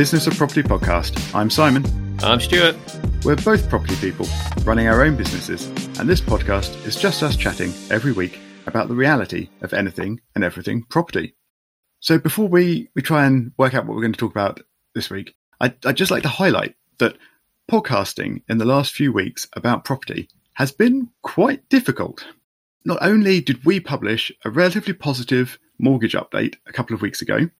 Business of Property podcast. I'm Simon. I'm Stuart. We're both property people running our own businesses, and this podcast is just us chatting every week about the reality of anything and everything property. So before we, we try and work out what we're going to talk about this week, I'd, I'd just like to highlight that podcasting in the last few weeks about property has been quite difficult. Not only did we publish a relatively positive mortgage update a couple of weeks ago,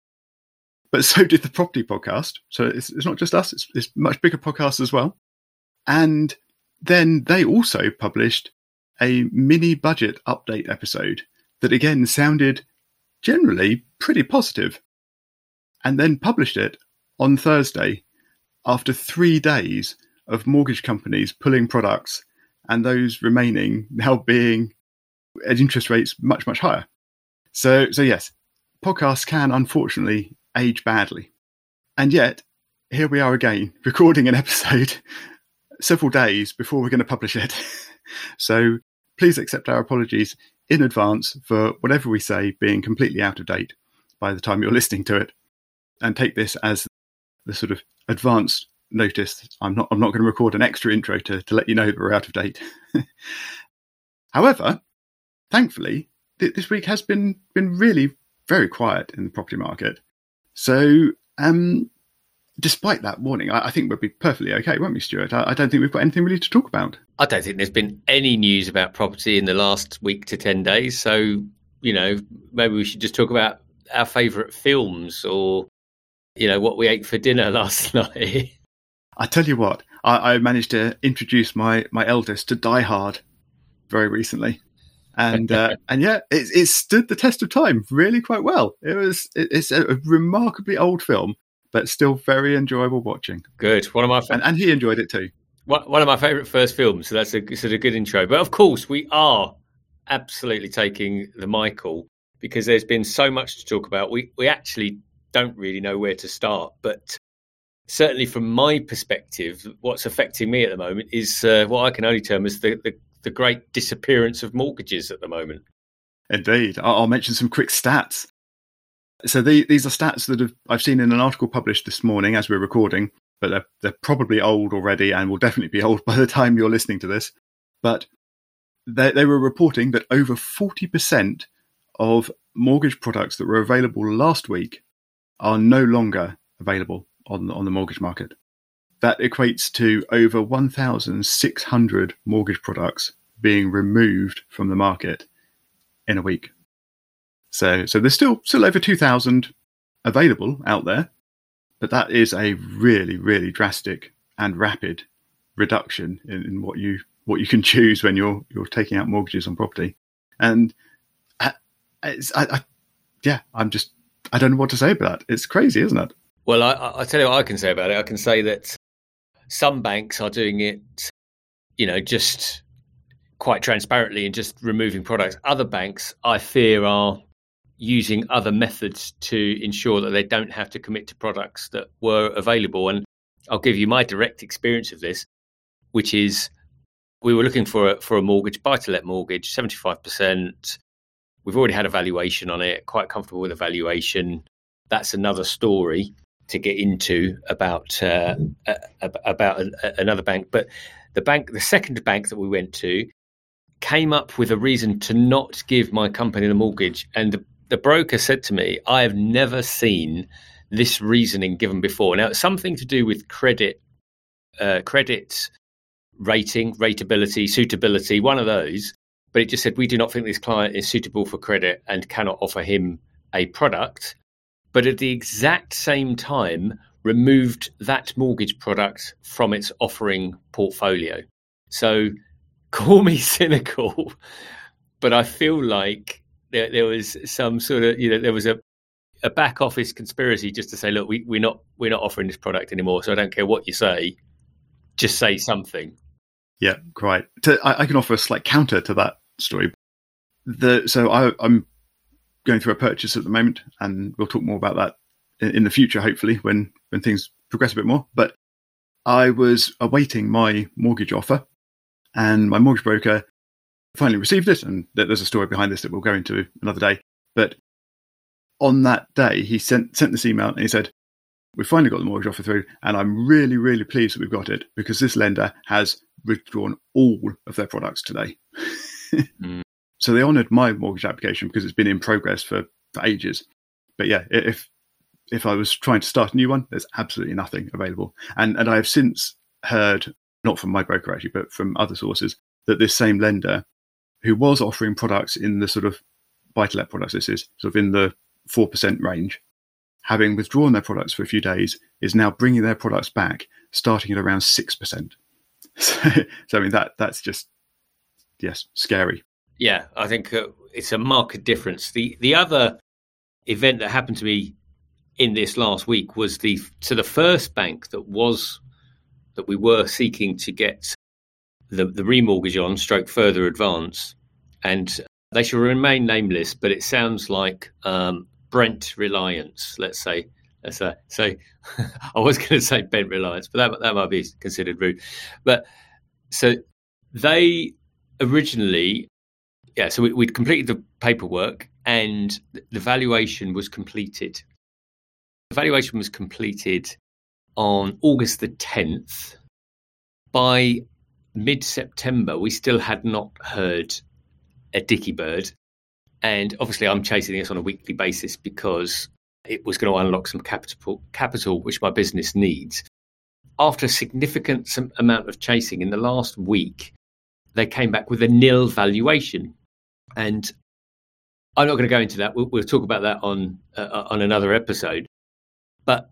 but so did the property podcast. So it's, it's not just us, it's, it's much bigger podcast as well. And then they also published a mini budget update episode that again sounded generally pretty positive and then published it on Thursday after three days of mortgage companies pulling products and those remaining now being at interest rates much, much higher. So, so yes, podcasts can unfortunately age badly. And yet, here we are again, recording an episode several days before we're going to publish it. so please accept our apologies in advance for whatever we say being completely out of date by the time you're listening to it. And take this as the sort of advanced notice. I'm not I'm not going to record an extra intro to, to let you know that we're out of date. However, thankfully, th- this week has been been really very quiet in the property market. So, um, despite that warning, I, I, think we'll be perfectly okay, won't we, Stuart? I, I, don't think we've got anything really to talk about. I don't think there's been any news about property in the last week to 10 days. So, you know, maybe we should just talk about our favourite films or, you know, what we ate for dinner last night. I tell you what, I, I managed to introduce my, my eldest to Die Hard very recently and uh, and yeah, it, it, stood the test of time really quite well. It was it, it's a, remarkably old film, but still very enjoyable watching. Good, one of my fa- and, and, he enjoyed it too. One, one of my favourite first films, so that's a sort of good intro. But of course, we are absolutely taking the Michael because there's been so much to talk about. We we actually don't really know where to start, but certainly from my perspective, what's affecting me at the moment is uh, what I can only term as the, the the great disappearance of mortgages at the moment. Indeed. I'll mention some quick stats. So the, these are stats that have, I've seen in an article published this morning as we're recording, but they're, they're probably old already and will definitely be old by the time you're listening to this. But they, they were reporting that over 40% of mortgage products that were available last week are no longer available on, on the mortgage market. That equates to over 1,600 mortgage products being removed from the market in a week. So, so there's still still over 2,000 available out there, but that is a really, really drastic and rapid reduction in, in what you what you can choose when you're you're taking out mortgages on property. And I, I, I, yeah, I'm just I don't know what to say about that. It's crazy, isn't it? Well, I, I tell you what I can say about it. I can say that some banks are doing it, you know, just quite transparently and just removing products. Other banks, I fear, are using other methods to ensure that they don't have to commit to products that were available. And I'll give you my direct experience of this, which is we were looking for a, for a mortgage, buy to let mortgage, 75%. We've already had a valuation on it, quite comfortable with a valuation. That's another story to get into about uh, about another bank. But the bank, the second bank that we went to, came up with a reason to not give my company the mortgage, and the, the broker said to me, "I have never seen this reasoning given before." Now, it's something to do with credit, uh, credit rating, rateability, suitability, one of those. But it just said we do not think this client is suitable for credit and cannot offer him a product but at the exact same time removed that mortgage product from its offering portfolio. So call me cynical, but I feel like there, there, was some sort of, you know, there was a, a back office conspiracy just to say, look, we, we're not we're not offering this product anymore. So I don't care what you say, just say something. Yeah, right. To, I, I, can offer a slight counter to that story. The so I, I'm going through a purchase at the moment, and we'll talk more about that in, in the future, hopefully, when when things progress a bit more. But I was awaiting my mortgage offer, and my mortgage broker finally received it. And there's a story behind this that we'll go into another day. But on that day, he sent sent this email and he said, we finally got the mortgage offer through, and I'm really, really pleased that we've got it because this lender has withdrawn all of their products today. mm. So they honoured my mortgage application because it's been in progress for, for ages. But yeah, if if I was trying to start a new one, there's absolutely nothing available. And and I have since heard, not from my broker actually, but from other sources, that this same lender, who was offering products in the sort of buy to let products, this is sort of in the four percent range, having withdrawn their products for a few days, is now bringing their products back, starting at around six percent. So, so I mean that that's just yes, scary. Yeah, I think uh, it's a marked difference. The the other event that happened to me in this last week was the to the first bank that was that we were seeking to get the the remortgage on stroke further advance and they shall remain nameless but it sounds like um, Brent Reliance let's say let's say so I was going to say Bent Reliance but that that might be considered rude but so they originally yeah so we, would completed the paperwork and the valuation was completed. The valuation was completed on August the 10th. By mid September, we still had not heard a dicky bird. And obviously, I'm chasing this on a weekly basis because it was going to unlock some capital, capital which my business needs. After a significant amount of chasing in the last week, they came back with a nil valuation. And I'm not going to go into that. We'll, we'll talk about that on uh, on another episode. But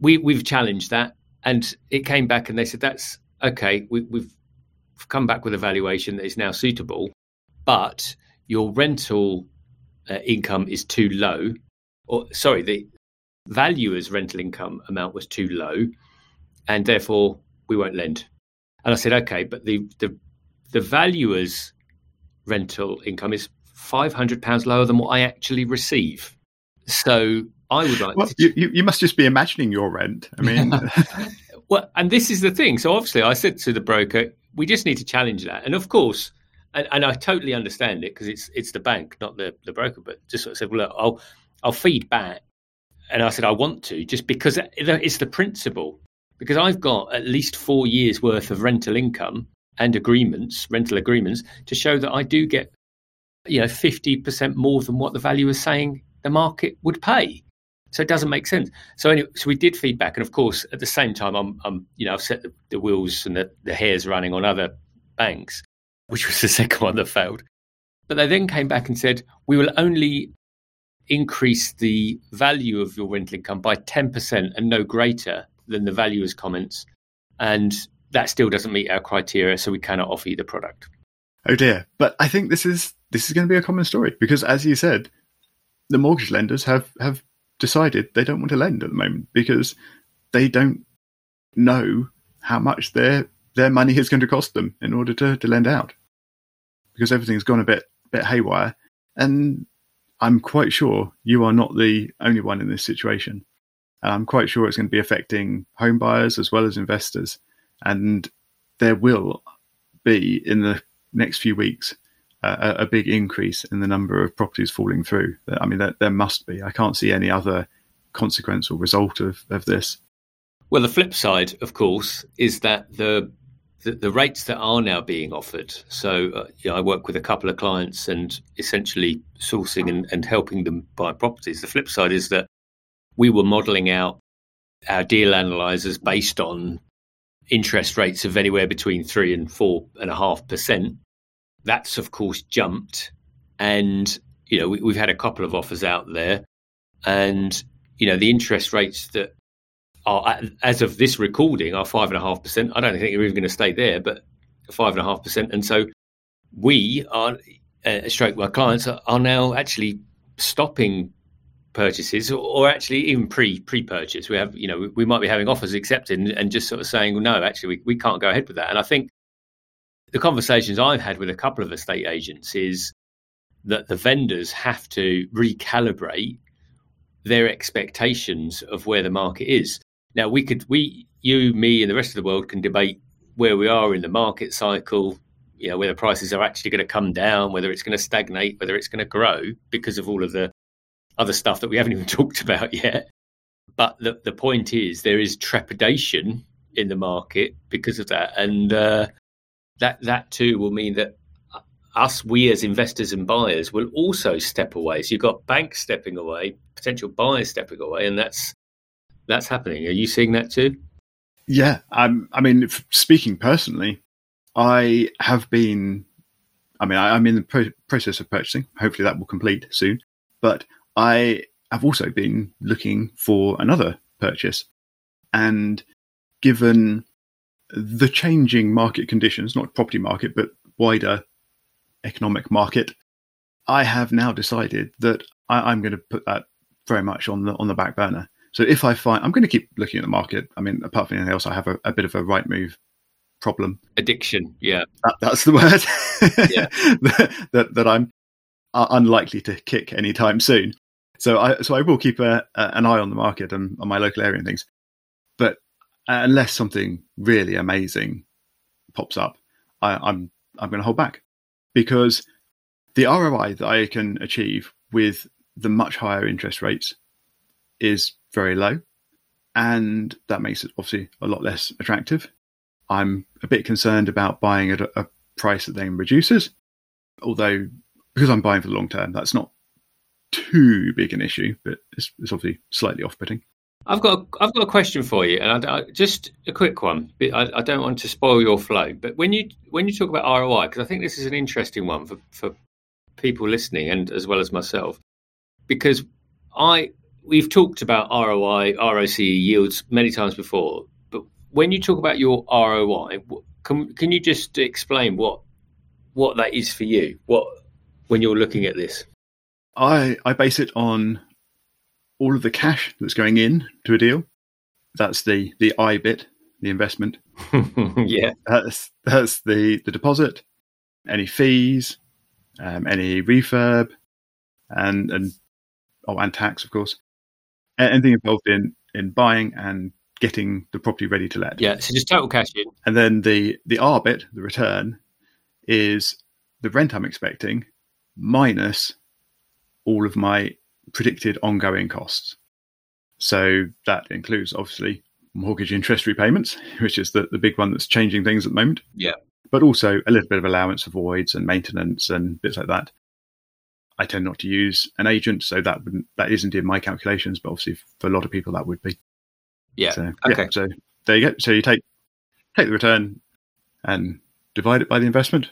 we we've challenged that, and it came back, and they said that's okay. We, we've come back with a valuation that is now suitable, but your rental uh, income is too low, or sorry, the valuer's rental income amount was too low, and therefore we won't lend. And I said, okay, but the the the valuer's rental income is £500 lower than what I actually receive. So I would like well, to. You, you must just be imagining your rent. I mean, well, and this is the thing. So obviously, I said to the broker, we just need to challenge that. And of course, and, and I totally understand it because it's it's the bank, not the, the broker. But just sort of said, well, look, I'll I'll feed back. And I said, I want to just because it's the principle. Because I've got at least four years worth of rental income and agreements, rental agreements, to show that I do get you know, 50% more than what the value is saying the market would pay. So it doesn't make sense. So anyway, so we did feedback, and of course, at the same time, I'm, I'm you know, I've set the, the wheels and the, the hares running on other banks, which was the second one that failed. But they then came back and said, we will only increase the value of your rental income by 10% and no greater than the valuer's comments. And that still doesn't meet our criteria, so we cannot offer you the product. Oh dear. But I think this is this is going to be a common story because, as you said, the mortgage lenders have have decided they don't want to lend at the moment because they don't know how much their their money is going to cost them in order to, to lend out because everything's gone a bit bit haywire and I'm quite sure you are not the only one in this situation I'm quite sure it's going to be affecting home buyers as well as investors and there will be in the next few weeks a, a, big increase in the number of properties falling through. I mean, there, there must be. I can't see any other consequence or result of, of this. Well, the flip side, of course, is that the the, the rates that are now being offered. So, uh, I work with a couple of clients and essentially sourcing and, and helping them buy properties. The flip side is that we were modelling out our deal analyzers based on interest rates of anywhere between three and four and a half percent. That's of course jumped, and you know we, we've had a couple of offers out there, and you know the interest rates that are as of this recording are five and a half percent. I don't think they're even going to stay there, but five and a half percent. And so we are, uh, stroke my clients are, are now actually stopping purchases or, actually even pre pre purchase. We have you know we, we, might be having offers accepted and, and just sort of saying well, no, actually we, we can't go ahead with that. And I think the conversations I've had with a couple of estate agents is that the vendors have to recalibrate their expectations of where the market is. Now we could we you me and the rest of the world can debate where we are in the market cycle you know whether prices are actually going to come down whether it's going to stagnate whether it's going to grow because of all of the other stuff that we haven't even talked about yet. but the the point is there is trepidation in the market because of that, and uh, that that too will mean that us, we as investors and buyers, will also step away. So you've got banks stepping away, potential buyers stepping away, and that's that's happening. Are you seeing that too? Yeah, I'm, I mean, speaking personally, I have been. I mean, I, am in the pro- process of purchasing. Hopefully, that will complete soon. But I have also been looking for another purchase, and given the changing market conditions, not property market, but wider economic market, I have now decided that I, am going to put that very much on the on the back burner. So if I find I'm going to keep looking at the market. I mean, apart from anything else, I have a, a bit of a Rightmove problem. Addiction, yeah, that, that's the word. yeah, that, that, that I'm uh, unlikely to kick anytime soon. So I so I will keep a, a, an eye on the market and on my local area and things. But uh, unless something really amazing pops up, I, I'm I'm going to hold back because the ROI that I can achieve with the much higher interest rates is very low. And that makes it obviously a lot less attractive. I'm a bit concerned about buying at a, a price that then reduces, although because I'm buying for the long term, that's not too big an issue, but it's, it's obviously slightly off putting. I've got a, I've got a question for you, and I, I, just a quick one. I, I, don't want to spoil your flow, but when you when you talk about ROI, because I think this is an interesting one for, for people listening and as well as myself, because I we've talked about ROI, ROC yields many times before, but when you talk about your ROI, can can you just explain what what that is for you? What when you're looking at this? I I base it on all of the cash that's going in to a deal. That's the the I bit, the investment. yeah, that's that's the the deposit, any fees, um, any refurb, and and oh, and tax, of course. Anything involved in in buying and getting the property ready to let. Yeah, so just total cash in. And then the the R bit, the return, is the rent I'm expecting minus all of my predicted ongoing costs. So that includes obviously mortgage interest repayments, which is the, the big one that's changing things at the moment. Yeah. But also a little bit of allowance for voids and maintenance and bits like that. I tend not to use an agent, so that wouldn't that isn't in my calculations, but obviously for a lot of people that would be. Yeah. So, okay. Yeah, so there you go. So you take take the return and divide it by the investment,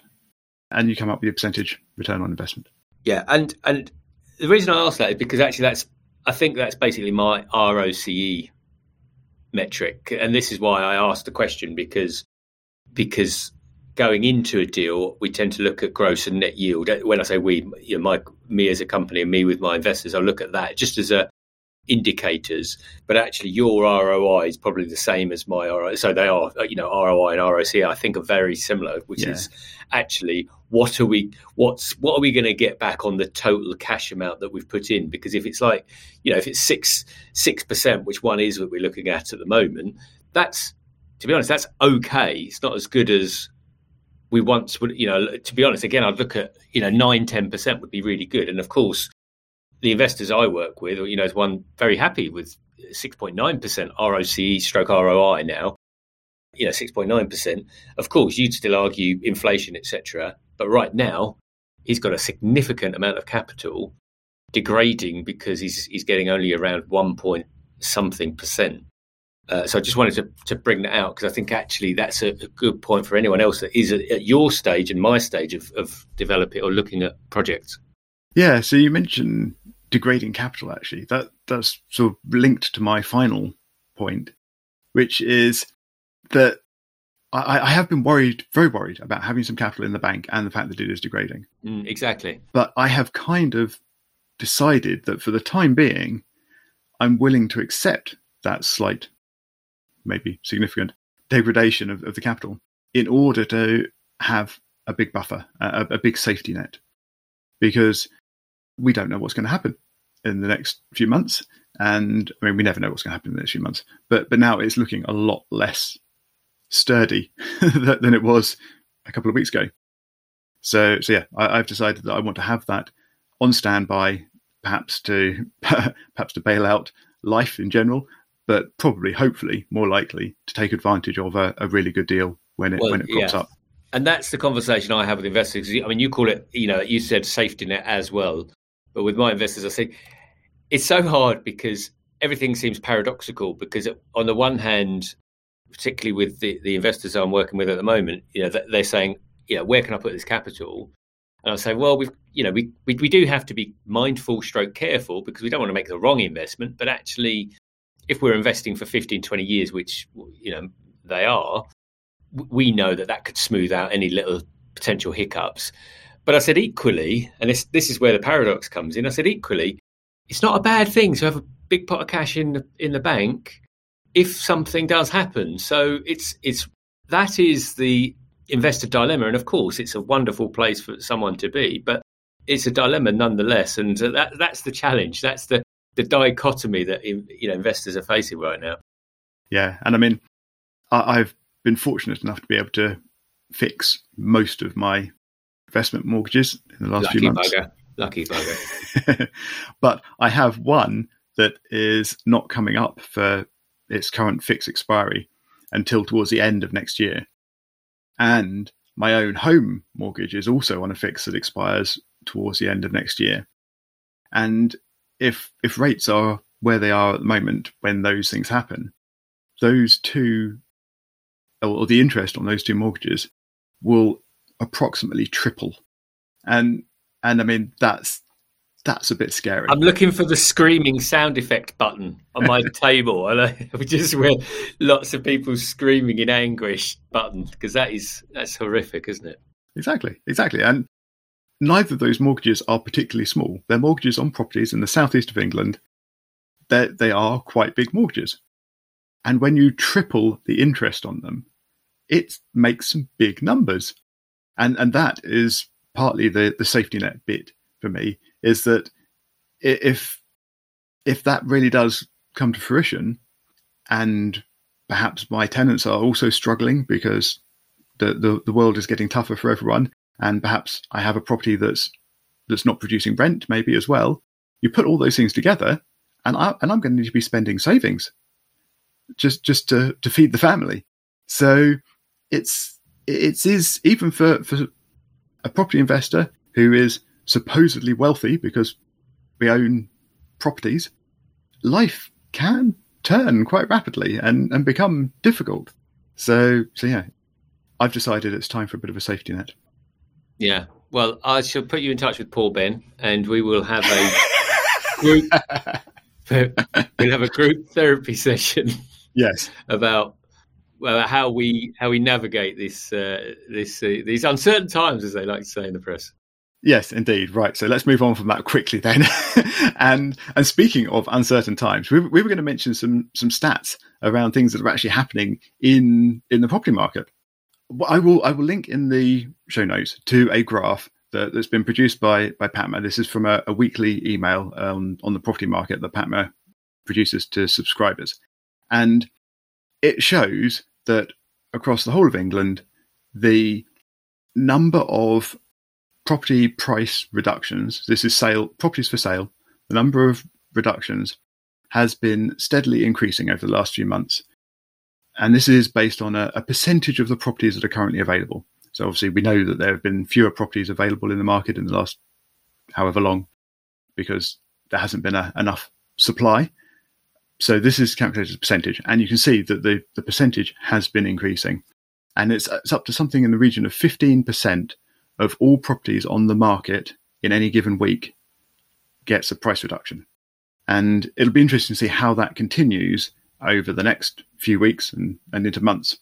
and you come up with your percentage return on investment. Yeah, and and the reason I ask that is because actually that's I think that's basically my ROCE metric, and this is why I asked the question because because going into a deal, we tend to look at gross and net yield. When I say we, you know, my me as a company and me with my investors, I look at that just as a indicators, but actually your ROI is probably the same as my ROI. So they are, you know, ROI and ROC I think are very similar, which yeah. is actually what are we what's what are we going to get back on the total cash amount that we've put in? Because if it's like, you know, if it's six six percent, which one is what we're looking at at the moment, that's to be honest, that's okay. It's not as good as we once would, you know, to be honest, again, I'd look at, you know, nine, 10% would be really good. And of course, the investors I work with, you know, is one very happy with 6.9% ROCE stroke ROI now, you know, 6.9%. Of course, you'd still argue inflation, etc. But right now, he's got a significant amount of capital degrading because he's he's getting only around one point something percent. Uh, so I just wanted to, to bring that out because I think actually that's a, a, good point for anyone else that is at, at your stage and my stage of, of developing or looking at projects. Yeah, so you mentioned degrading capital. Actually, that that's sort of linked to my final point, which is that I, I, have been worried, very worried about having some capital in the bank and the fact that it is degrading. Mm, exactly. But I have kind of decided that for the time being, I'm willing to accept that slight, maybe significant degradation of, of the capital in order to have a big buffer, a, a big safety net. Because we don't know what's going to happen in the next few months. And I mean, we never know what's going to happen in the next few months. But but now it's looking a lot less sturdy than it was a couple of weeks ago. So so yeah, I, have decided that I want to have that on standby, perhaps to perhaps to bail out life in general, but probably, hopefully, more likely to take advantage of a, a really good deal when it well, when it pops yeah. up. And that's the conversation I have with investors. I mean, you call it, you know, you said safety net as well, but with my investors, I say it's so hard because everything seems paradoxical. Because on the one hand, particularly with the, the investors I'm working with at the moment, you know, they're saying, you know, where can I put this capital? And I say, well, we've, you know, we, we, we do have to be mindful, stroke careful, because we don't want to make the wrong investment. But actually, if we're investing for 15, 20 years, which you know they are, we know that that could smooth out any little potential hiccups. But I said equally, and this this is where the paradox comes in. I said equally, it's not a bad thing to have a big pot of cash in the, in the bank if something does happen. So it's it's that is the investor dilemma, and of course, it's a wonderful place for someone to be, but it's a dilemma nonetheless, and that that's the challenge. That's the the dichotomy that you know investors are facing right now. Yeah, and I mean, I've been fortunate enough to be able to fix most of my investment mortgages in the last Lucky few months. Lucky bugger. Lucky bugger. but I have one that is not coming up for its current fixed expiry until towards the end of next year. And my own home mortgage is also on a fix that expires towards the end of next year. And if if rates are where they are at the moment when those things happen, those two or the interest on those two mortgages will approximately triple. And and I mean that's that's a bit scary. I'm looking for the screaming sound effect button on my table, and I just where lots of people screaming in anguish button because that is that's horrific, isn't it? Exactly, exactly. And neither of those mortgages are particularly small. They're mortgages on properties in the southeast of England. They're, they are quite big mortgages. And when you triple the interest on them, it makes some big numbers. And, and that is partly the, the safety net bit for me is that if, if that really does come to fruition and perhaps my tenants are also struggling because the, the, the world is getting tougher for everyone and perhaps I have a property that's that's not producing rent maybe as well. You put all those things together, and I and I'm going to need to be spending savings just just to to feed the family. So it's it is even for for a property investor who is supposedly wealthy because we own properties, life can turn quite rapidly and, and become difficult. So so yeah, I've decided it's time for a bit of a safety net. Yeah. Well, I shall put you in touch with Paul Ben, and we will have a group. we'll have a group therapy session. Yes. About well, how we how we navigate this uh, this uh, these uncertain times, as they like to say in the press. Yes, indeed. Right. So let's move on from that quickly then. and and speaking of uncertain times, we, we were going to mention some some stats around things that are actually happening in in the property market. I will I will link in the show notes to a graph that, that's been produced by by PaTMa. This is from a, a weekly email um, on the property market that PaTMa produces to subscribers, and it shows that across the whole of England, the number of property price reductions. This is sale properties for sale. The number of reductions has been steadily increasing over the last few months. And this is based on a, a percentage of the properties that are currently available. So obviously, we know that there have been fewer properties available in the market in the last however long because there hasn't been a, enough supply. So this is calculated as a percentage, and you can see that the, the percentage has been increasing, and it's, it's up to something in the region of fifteen percent of all properties on the market in any given week gets a price reduction, and it'll be interesting to see how that continues over the next few weeks and, and into months.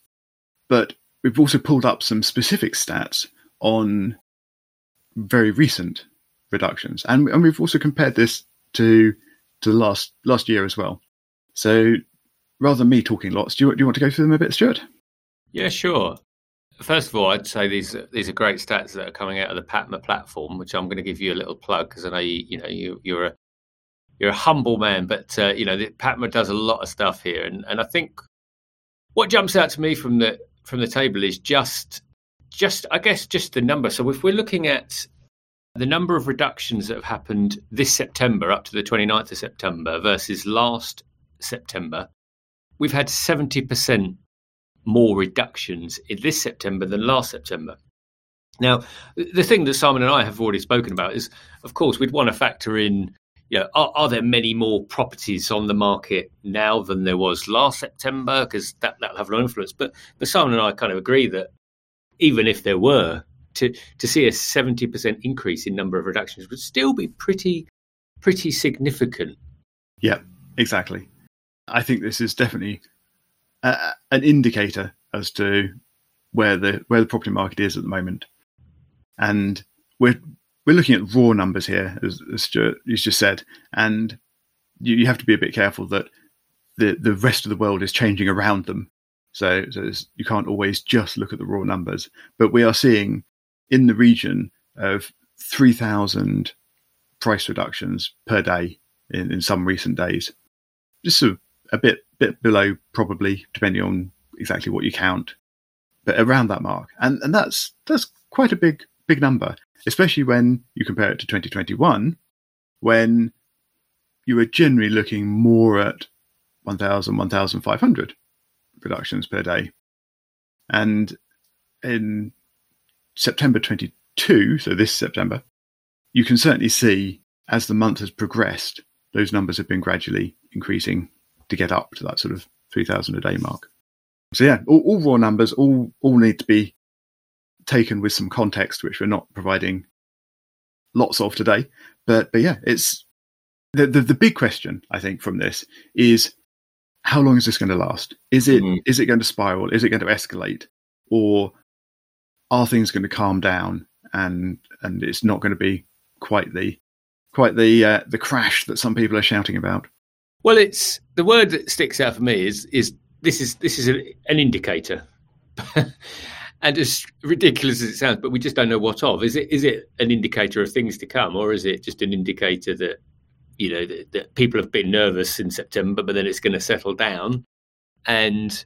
But we've also pulled up some specific stats on very recent reductions, and, and we've also compared this to to the last last year as well. So rather than me talking lots, do you, do you want to go through them a bit, Stuart? Yeah, sure. First of all, I'd say these these are great stats that are coming out of the PaTMa platform, which I'm going to give you a little plug because I know you you know you you're a you're a humble man, but uh, you know PaTMa does a lot of stuff here, and and I think what jumps out to me from the from the table is just just I guess just the number. So if we're looking at the number of reductions that have happened this September up to the 29th of September versus last September, we've had 70% more reductions in this September than last September. Now, the thing that Simon and I have already spoken about is, of course, we'd want to factor in, you know, are, are there many more properties on the market now than there was last September? Because that, that'll have an influence. But, but Simon and I kind of agree that even if there were, to, to see a 70% increase in number of reductions would still be pretty, pretty significant. Yeah, exactly. I think this is definitely a, an indicator as to where the where the property market is at the moment, and we're we're looking at raw numbers here, as, as Stuart you just said, and you, you have to be a bit careful that the the rest of the world is changing around them. So, so you can't always just look at the raw numbers, but we are seeing in the region of three thousand price reductions per day in, in some recent days. Just of a bit bit below, probably depending on exactly what you count, but around that mark, and and that's that's quite a big big number, especially when you compare it to 2021, when you were generally looking more at 1,000, 1,500 productions per day, and in September 22, so this September, you can certainly see as the month has progressed, those numbers have been gradually increasing to get up to that sort of 3,000 a day mark. So yeah, all, all, raw numbers all all need to be taken with some context, which we're not providing lots of today. But but yeah, it's the the, the big question I think from this is how long is this going to last? Is it mm-hmm. is it going to spiral? Is it going to escalate? Or are things going to calm down and and it's not going to be quite the quite the uh, the crash that some people are shouting about? Well, it's the word that sticks out for me is is this is this is a, an indicator. and as ridiculous as it sounds, but we just don't know what of. Is it is it an indicator of things to come, or is it just an indicator that you know that, that people have been nervous in September, but then it's going to settle down? And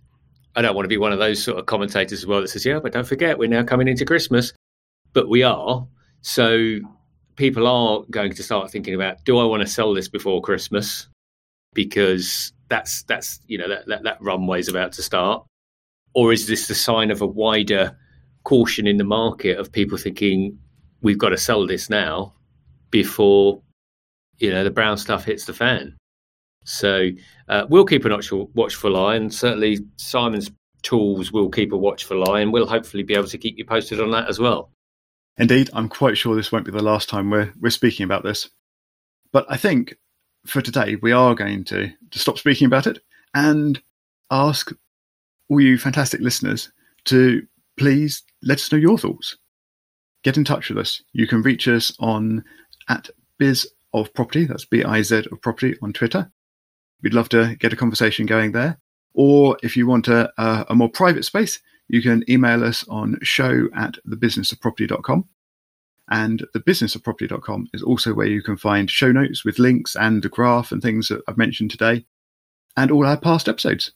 I don't want to be one of those sort of commentators as well that says, "Yeah, but don't forget, we're now coming into Christmas," but we are. So people are going to start thinking about: Do I want to sell this before Christmas? Because that's that's you know that, that that runway is about to start, or is this the sign of a wider caution in the market of people thinking we've got to sell this now before you know the brown stuff hits the fan? So uh, we'll keep an watchful, watchful eye, and certainly Simon's tools will keep a watchful eye, and we'll hopefully be able to keep you posted on that as well. Indeed, I'm quite sure this won't be the last time we're we're speaking about this. But I think for today, we are going to, to stop speaking about it and ask all you fantastic listeners to please let us know your thoughts. Get in touch with us. You can reach us on at biz of property. That's B I Z of property on Twitter. We'd love to get a conversation going there. Or if you want a, a, a more private space, you can email us on show at thebusinessofproperty.com. And the businessofproperty.com is also where you can find show notes with links and a graph and things that I've mentioned today and all our past episodes.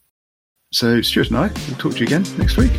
So Stuart and I will talk to you again next week.